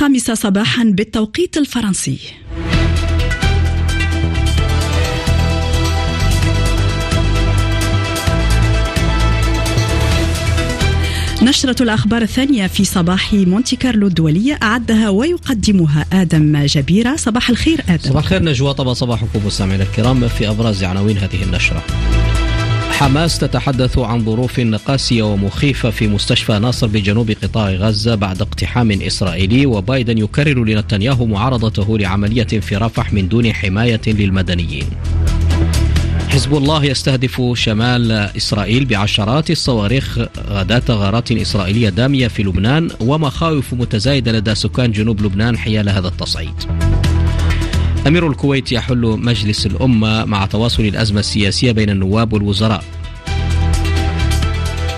الخامسة صباحا بالتوقيت الفرنسي. نشرة الأخبار الثانية في صباح مونتي كارلو الدولية أعدها ويقدمها آدم جبيرة. صباح الخير آدم. صباح الخير نجوى. طبعا صباحكم مستمعينا الكرام في أبرز عناوين هذه النشرة. حماس تتحدث عن ظروف قاسية ومخيفة في مستشفى ناصر بجنوب قطاع غزة بعد اقتحام إسرائيلي وبايدن يكرر لنتنياهو معارضته لعملية في رفح من دون حماية للمدنيين. حزب الله يستهدف شمال إسرائيل بعشرات الصواريخ غداة غارات إسرائيلية دامية في لبنان ومخاوف متزايدة لدى سكان جنوب لبنان حيال هذا التصعيد. أمير الكويت يحل مجلس الأمة مع تواصل الأزمة السياسية بين النواب والوزراء.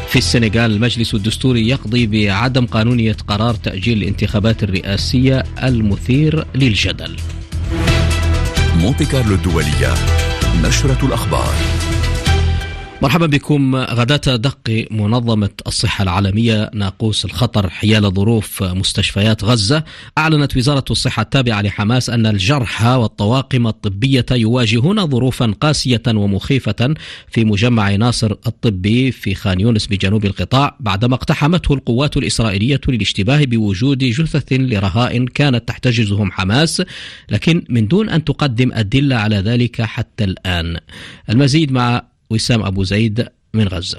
في السنغال المجلس الدستوري يقضي بعدم قانونية قرار تأجيل الانتخابات الرئاسية المثير للجدل. مونتي كارلو الدولية نشرة الأخبار. مرحبا بكم. غداة دق منظمة الصحة العالمية ناقوس الخطر حيال ظروف مستشفيات غزة. أعلنت وزارة الصحة التابعة لحماس أن الجرحى والطواقم الطبية يواجهون ظروفا قاسية ومخيفة في مجمع ناصر الطبي في خان يونس بجنوب القطاع بعدما اقتحمته القوات الإسرائيلية للاشتباه بوجود جثث لرهائن كانت تحتجزهم حماس لكن من دون أن تقدم أدلة على ذلك حتى الآن. المزيد مع وسام أبو زيد من غزة.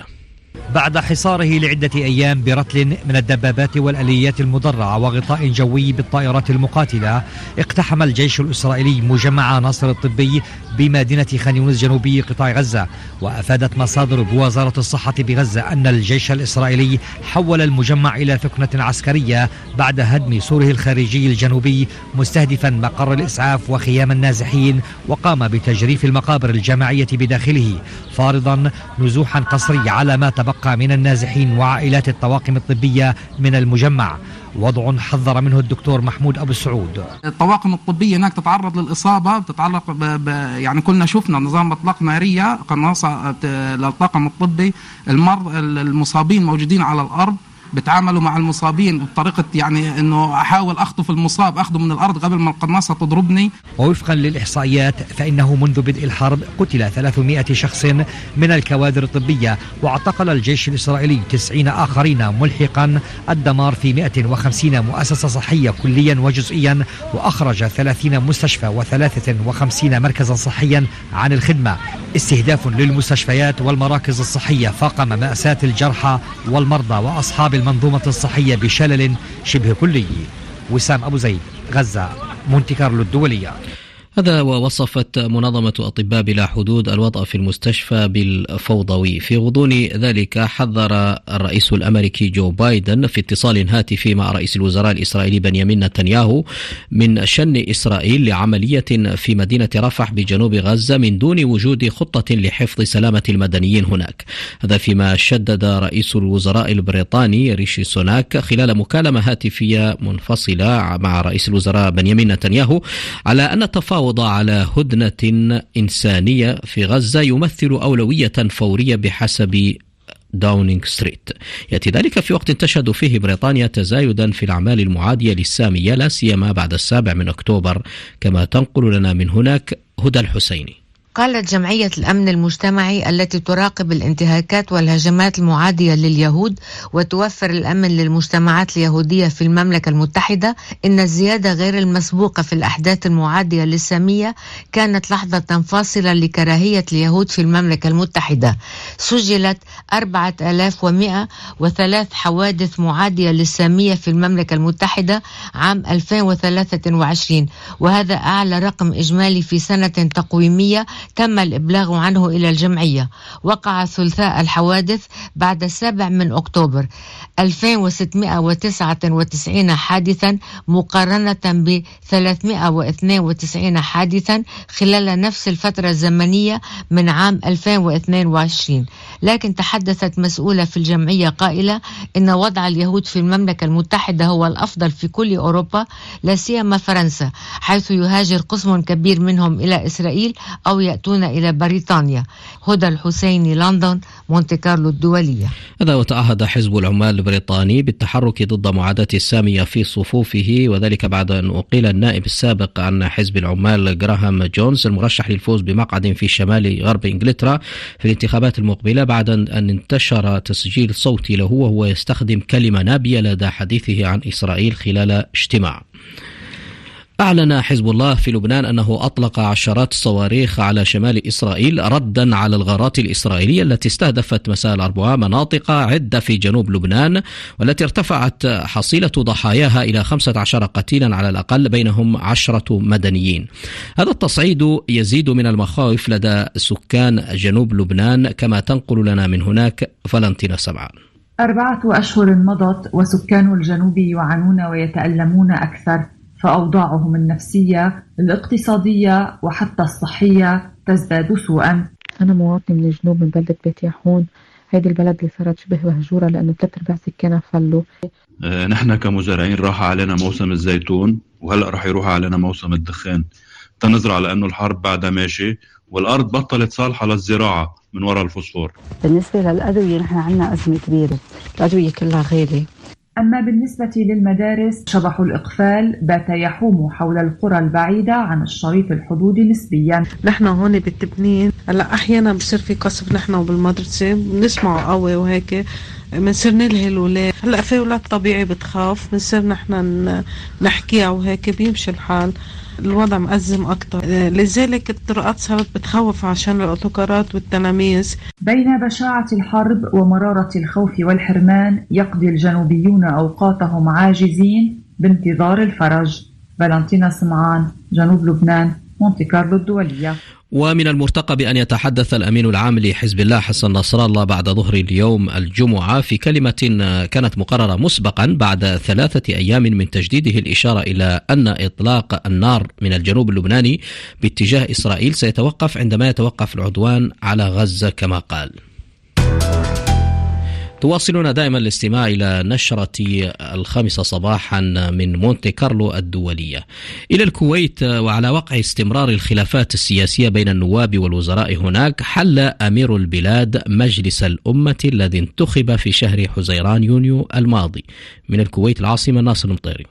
بعد حصاره لعدة أيام برتل من الدبابات والآليات المدرعة وغطاء جوي بالطائرات المقاتلة اقتحم الجيش الإسرائيلي مجمع ناصر الطبي بمدينة خان يونس جنوبي قطاع غزة وأفادت مصادر بوزارة الصحة بغزة أن الجيش الإسرائيلي حول المجمع إلى ثكنة عسكرية بعد هدم سوره الخارجي الجنوبي مستهدفا مقر الإسعاف وخيام النازحين وقام بتجريف المقابر الجماعية بداخله فارضا نزوحا قسري على ما تبقى من النازحين وعائلات الطواقم الطبية من المجمع. وضع حذر منه الدكتور محمود أبو السعود الطواقم الطبية هناك تتعرض للإصابة بتتعلق ب... ب... يعني كلنا شفنا نظام إطلاق ناريه قناصة للطاقم الطبي المرضى المصابين موجودين على الأرض. بتعاملوا مع المصابين. بطريقه يعني إنه أحاول أخطف المصاب اخذه من الأرض قبل ما القناصة تضربني. ووفقا للإحصائيات فإنه منذ بدء الحرب قتل 300 شخص من الكوادر الطبية واعتقل الجيش الإسرائيلي 90 آخرين ملحقا. الدمار في 150 مؤسسة صحية كليا وجزئيا وأخرج 30 مستشفى و53 مركزا صحيا عن الخدمة. استهداف للمستشفيات والمراكز الصحية فاقم ماساه الجرحى والمرضى وأصحاب المنظومة الصحية بشلل شبه كلي. وسام أبو زيد غزة مونتي كارلو الدولية. هذا ووصفت منظمة أطباء بلا حدود الوضع في المستشفى بالفوضوي. في غضون ذلك حذر الرئيس الأمريكي جو بايدن في اتصال هاتفي مع رئيس الوزراء الإسرائيلي بنيامين نتنياهو من شن إسرائيل لعملية في مدينة رفح بجنوب غزة من دون وجود خطة لحفظ سلامة المدنيين هناك. هذا فيما شدد رئيس الوزراء البريطاني ريشي سوناك خلال مكالمة هاتفية منفصلة مع رئيس الوزراء بنيامين نتنياهو على أن التفاوض تفاوض على هدنة إنسانية في غزة يمثل أولوية فورية بحسب داونينغ ستريت يأتي ذلك في وقت تشهد فيه بريطانيا تزايدا في الأعمال المعادية للسامية لا سيما بعد السابع من أكتوبر. كما تنقل لنا من هناك هدى الحسيني. قالت جمعية الأمن المجتمعي التي تراقب الانتهاكات والهجمات المعادية لليهود وتوفر الأمن للمجتمعات اليهودية في المملكة المتحدة إن الزيادة غير المسبوقة في الأحداث المعادية للسامية كانت لحظة فاصلة لكراهية اليهود في المملكة المتحدة. سجلت 4103 حوادث معادية للسامية في المملكة المتحدة عام 2023 وهذا أعلى رقم إجمالي في سنة تقويمية تم الإبلاغ عنه إلى الجمعية. وقع ثلثاء الحوادث بعد السابع من أكتوبر 2699 حادثا مقارنة ب 392 حادثا خلال نفس الفترة الزمنية من عام 2022 لكن تحدثت مسؤولة في الجمعية قائلة إن وضع اليهود في المملكة المتحدة هو الأفضل في كل أوروبا لا سيما فرنسا حيث يهاجر قسم كبير منهم إلى إسرائيل أو يأتون إلى بريطانيا هدى الحسيني لندن مونتي كارلو الدولية. هذا وتعهد حزب العمال البريطاني بالتحرك ضد معاداة السامية في صفوفه وذلك بعد أن أقيل النائب السابق عن حزب العمال جراهام جونز المرشح للفوز بمقعد في شمال غرب إنجلترا في الانتخابات المقبلة بعد أن انتشر تسجيل صوتي له وهو يستخدم كلمة نابية لدى حديثه عن إسرائيل خلال اجتماع. أعلن حزب الله في لبنان أنه أطلق عشرات الصواريخ على شمال إسرائيل ردا على الغارات الإسرائيلية التي استهدفت مساء الأربعاء مناطق عدة في جنوب لبنان والتي ارتفعت حصيلة ضحاياها إلى 15 قتيلا على الأقل بينهم عشرة مدنيين. هذا التصعيد يزيد من المخاوف لدى سكان جنوب لبنان كما تنقل لنا من هناك فلنتينا سبعان أربعة أشهر مضت وسكان الجنوب يعانون ويتألمون أكثر فأوضاعهم النفسية الاقتصادية وحتى الصحية تزداد سوءا. أنا مواطنة من الجنوب من بلدة بيت يحون هيدي البلد اللي صارت شبه مهجورة لأنه ثلاث أرباع سكانها فلوا آه نحن كمزارعين راح علينا موسم الزيتون وهلأ راح يروح علينا موسم الدخان. تنظر على أنه الحرب بعدها ماشي والأرض بطلت صالحة للزراعة من وراء الفوسفور. بالنسبة للأدوية نحن عندنا أزمة كبيرة. الأدوية كلها غالية. أما بالنسبة للمدارس شبح الإقفال بات يحوم حول القرى البعيدة عن الشريط الحدودي نسبيا. نحن هون بتبنين هلا أحيانا بصير في قصف نحن وبالمدرسة بنسمعه قوي وهيك بنصير نلهي الاولاد هلا في أولاد طبيعي بتخاف بنصير نحن نحكيها وهيك بيمشي الحال. الوضع مأزم أكثر لذلك الطرقات صارت بتخوف عشان الأوتوكارات والتلاميذ. بين بشاعة الحرب ومرارة الخوف والحرمان يقضي الجنوبيون أوقاتهم عاجزين بانتظار الفرج. فالنتينا سمعان جنوب لبنان. مونتي كارلو الدولية. ومن المرتقب أن يتحدث الأمين العام لحزب الله حسن نصر الله بعد ظهر اليوم الجمعة في كلمة كانت مقررة مسبقا بعد ثلاثة أيام من تجديده الإشارة إلى أن إطلاق النار من الجنوب اللبناني باتجاه إسرائيل سيتوقف عندما يتوقف العدوان على غزة كما قال. تواصلون دائما الاستماع إلى نشرة الخامسة صباحا من مونتي كارلو الدولية. إلى الكويت وعلى وقع استمرار الخلافات السياسية بين النواب والوزراء هناك حل أمير البلاد مجلس الأمة الذي انتخب في شهر حزيران يونيو الماضي. من الكويت العاصمة ناصر المطيري.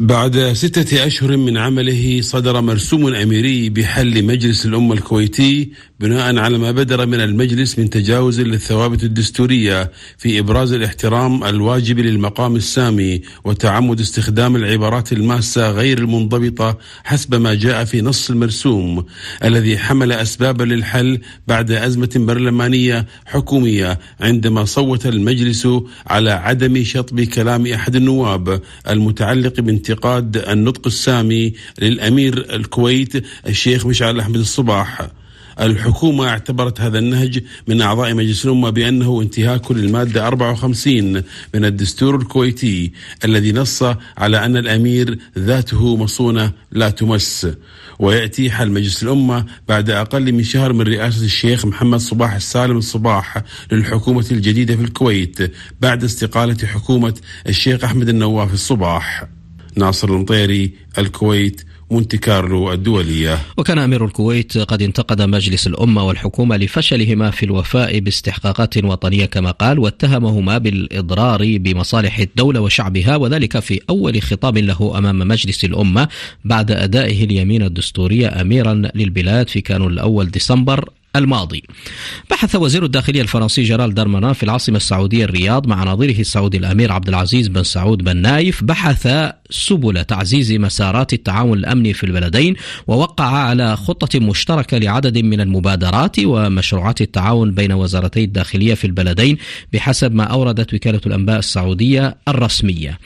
بعد ستة أشهر من عمله صدر مرسوم أميري بحل مجلس الأمة الكويتي بناء على ما بدر من المجلس من تجاوز للثوابت الدستورية في إبراز الاحترام الواجب للمقام السامي وتعمد استخدام العبارات الماسة غير المنضبطة حسب ما جاء في نص المرسوم الذي حمل أسبابا للحل بعد أزمة برلمانية حكومية عندما صوت المجلس على عدم شطب كلام أحد النواب المتعلق بانتقاد النطق السامي للأمير الكويت الشيخ مشعل أحمد الصباح. الحكومة اعتبرت هذا النهج من أعضاء مجلس الأمة بأنه انتهاك للمادة 54 من الدستور الكويتي الذي نص على أن الأمير ذاته مصونة لا تمس. ويأتي حل مجلس الأمة بعد أقل من شهر من رئاسة الشيخ محمد صباح السالم الصباح للحكومة الجديدة في الكويت بعد استقالة حكومة الشيخ أحمد النواف الصباح. ناصر المطيري الكويت مونتي كارلو الدولية. وكان أمير الكويت قد انتقد مجلس الأمة والحكومة لفشلهما في الوفاء باستحقاقات وطنية كما قال واتهمهما بالإضرار بمصالح الدولة وشعبها وذلك في أول خطاب له أمام مجلس الأمة بعد أدائه اليمين الدستورية أميرا للبلاد في كانون الأول ديسمبر الماضي. بحث وزير الداخلية الفرنسي جيرالد دارمانان في العاصمة السعودية الرياض مع نظيره السعودي الأمير عبد العزيز بن سعود بن نايف بحث سبل تعزيز مسارات التعاون الأمني في البلدين ووقع على خطة مشتركة لعدد من المبادرات ومشروعات التعاون بين وزارتي الداخلية في البلدين بحسب ما أوردت وكالة الأنباء السعودية الرسمية.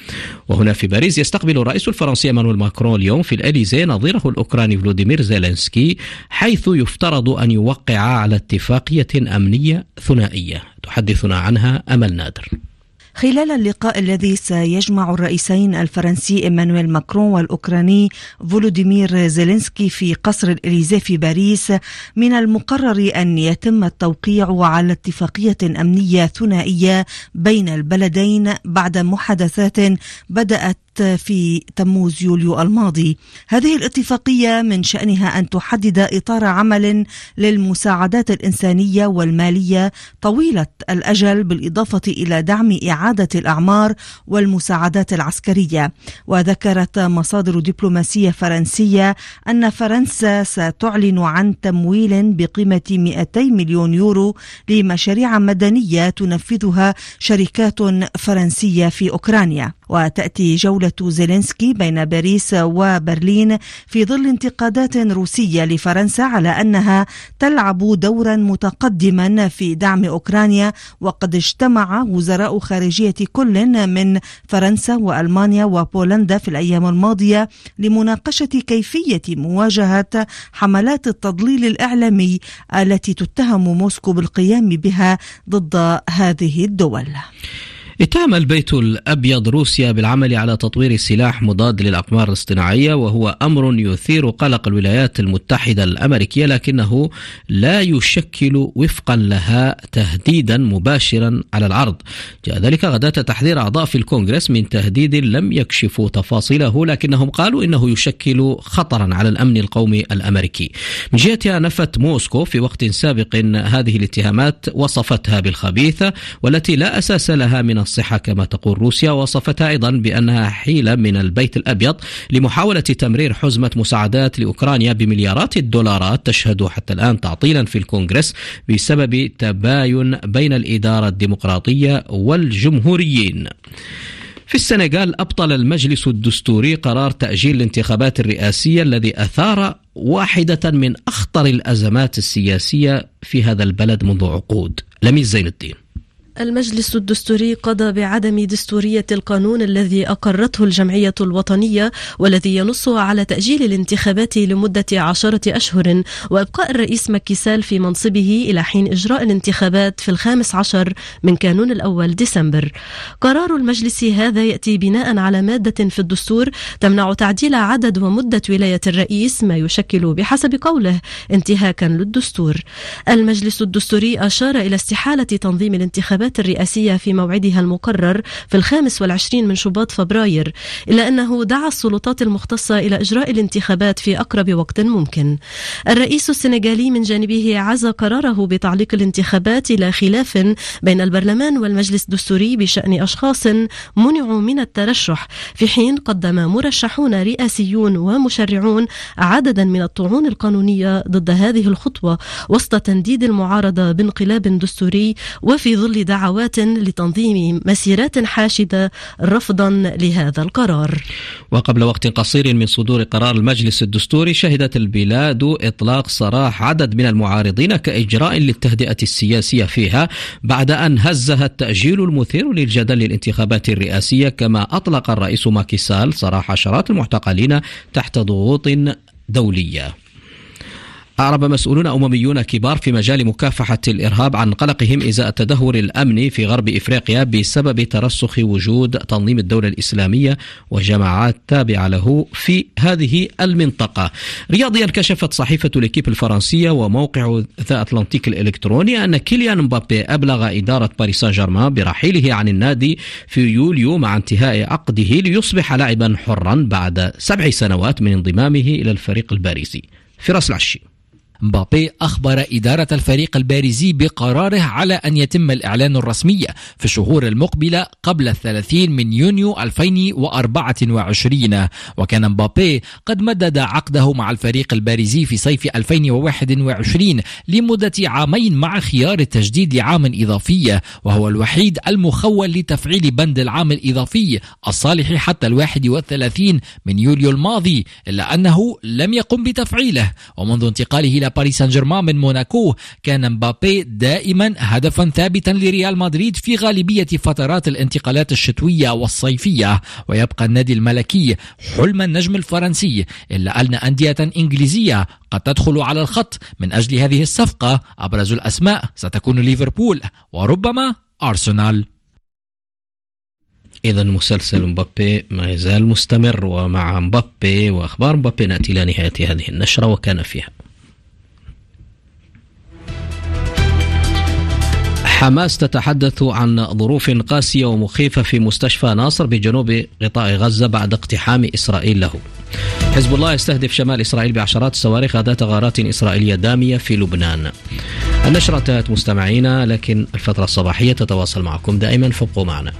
وهنا في باريس يستقبل الرئيس الفرنسي إيمانويل ماكرون اليوم في الإليزيه نظيره الأوكراني فولوديمير زيلينسكي حيث يفترض أن يوقع على اتفاقية أمنية ثنائية. تحدثنا عنها أمل نادر. خلال اللقاء الذي سيجمع الرئيسين الفرنسي إيمانويل ماكرون والأوكراني فولوديمير زيلينسكي في قصر الإليزيه في باريس من المقرر أن يتم التوقيع على اتفاقية أمنية ثنائية بين البلدين بعد محادثات بدأت في تموز يوليو الماضي. هذه الاتفاقية من شأنها أن تحدد إطار عمل للمساعدات الإنسانية والمالية طويلة الأجل بالإضافة إلى دعم إعادة الأعمار والمساعدات العسكرية. وذكرت مصادر دبلوماسية فرنسية أن فرنسا ستعلن عن تمويل بقيمة 200 مليون يورو لمشاريع مدنية تنفذها شركات فرنسية في أوكرانيا. وتأتي جولة زيلينسكي بين باريس وبرلين في ظل انتقادات روسية لفرنسا على أنها تلعب دورا متقدما في دعم أوكرانيا وقد اجتمع وزراء خارجية كل من فرنسا وألمانيا وبولندا في الأيام الماضية لمناقشة كيفية مواجهة حملات التضليل الإعلامي التي تتهم موسكو بالقيام بها ضد هذه الدول. اتهم البيت الأبيض روسيا بالعمل على تطوير سلاح مضاد للأقمار الاصطناعية وهو أمر يثير قلق الولايات المتحدة الأمريكية لكنه لا يشكل وفقا لها تهديدا مباشرا على العرض. جاء ذلك غداة تحذير أعضاء في الكونغرس من تهديد لم يكشفوا تفاصيله لكنهم قالوا إنه يشكل خطرا على الأمن القومي الأمريكي. من جهتها نفت موسكو في وقت سابق هذه الاتهامات وصفتها بالخبيثة والتي لا أساس لها من الصحة كما تقول روسيا وصفتها أيضا بأنها حيلة من البيت الأبيض لمحاولة تمرير حزمة مساعدات لأوكرانيا بمليارات الدولارات تشهد حتى الآن تعطيلا في الكونغرس بسبب تباين بين الإدارة الديمقراطية والجمهوريين. في السنغال أبطل المجلس الدستوري قرار تأجيل الانتخابات الرئاسية الذي أثار واحدة من أخطر الأزمات السياسية في هذا البلد منذ عقود. لميس زين الدين المجلس الدستوري قضى بعدم دستورية القانون الذي أقرته الجمعية الوطنية والذي ينص على تأجيل الانتخابات لمدة عشرة أشهر. وإبقاء الرئيس مكيسال في منصبه إلى حين إجراء الانتخابات في الخامس عشر من كانون الأول ديسمبر. قرار المجلس هذا يأتي بناء على مادة في الدستور تمنع تعديل عدد ومدة ولاية الرئيس ما يشكل بحسب قوله انتهاكا للدستور. المجلس الدستوري أشار إلى استحالة تنظيم الانتخابات الانتخابات الرئاسية في موعدها المقرر في الخامس والعشرين من شباط فبراير إلا أنه دعا السلطات المختصة إلى إجراء الانتخابات في أقرب وقت ممكن. الرئيس السنغالي من جانبه عزى قراره بتعليق الانتخابات إلى خلاف بين البرلمان والمجلس الدستوري بشأن أشخاص منعوا من الترشح في حين قدم مرشحون رئاسيون ومشرعون عددا من الطعون القانونية ضد هذه الخطوة وسط تنديد المعارضة بانقلاب دستوري وفي ظل دعوات لتنظيم مسيرات حاشدة رفضا لهذا القرار. وقبل وقت قصير من صدور قرار المجلس الدستوري شهدت البلاد إطلاق سراح عدد من المعارضين كإجراء للتهدئة السياسية فيها بعد أن هزها التأجيل المثير للجدل للانتخابات الرئاسية كما أطلق الرئيس ماكيسال سراح عشرات المعتقلين تحت ضغوط دولية. أعرب مسؤولون أمميون كبار في مجال مكافحة الإرهاب عن قلقهم إزاء التدهور الأمني في غرب إفريقيا بسبب ترسخ وجود تنظيم الدولة الإسلامية وجماعات تابعة له في هذه المنطقة. رياضيا كشفت صحيفة الإكيب الفرنسية وموقع ذا أثليتيك الإلكتروني أن كيليان مبابي أبلغ إدارة باريس سان جيرمان برحيله عن النادي في يوليو مع انتهاء عقده ليصبح لاعبا حرا بعد سبع سنوات من انضمامه إلى الفريق الباريسي. فراس العشي. مبابي أخبر إدارة الفريق الباريزي بقراره على أن يتم الإعلان الرسمي في الشهور المقبلة قبل الثلاثين من يونيو 2024 وكان مبابي قد مدد عقده مع الفريق الباريزي في صيف 2021 لمدة عامين مع خيار التجديد لعام إضافي وهو الوحيد المخول لتفعيل بند العام الإضافي الصالح حتى الواحد والثلاثين من يوليو الماضي إلا أنه لم يقم بتفعيله. ومنذ انتقاله إلى باريس سان جيرمان من موناكو. كان مبابي دائما هدفا ثابتا لريال مدريد في غالبية فترات الانتقالات الشتوية والصيفية. ويبقى النادي الملكي حلم النجم الفرنسي. إلا أن أندية إنجليزية قد تدخل على الخط من أجل هذه الصفقة. أبرز الأسماء ستكون ليفربول وربما أرسنال. إذا مسلسل مبابي ما يزال مستمر. ومع مبابي وأخبار مبابي نأتي إلى نهاية هذه النشرة وكان فيها. حماس تتحدث عن ظروف قاسية ومخيفة في مستشفى ناصر بجنوب قطاع غزة بعد اقتحام إسرائيل له. حزب الله يستهدف شمال إسرائيل بعشرات الصواريخ ذات غارات إسرائيلية دامية في لبنان. النشرة انتهت مستمعينا لكن الفترة الصباحية تتواصل معكم دائما فابقوا معنا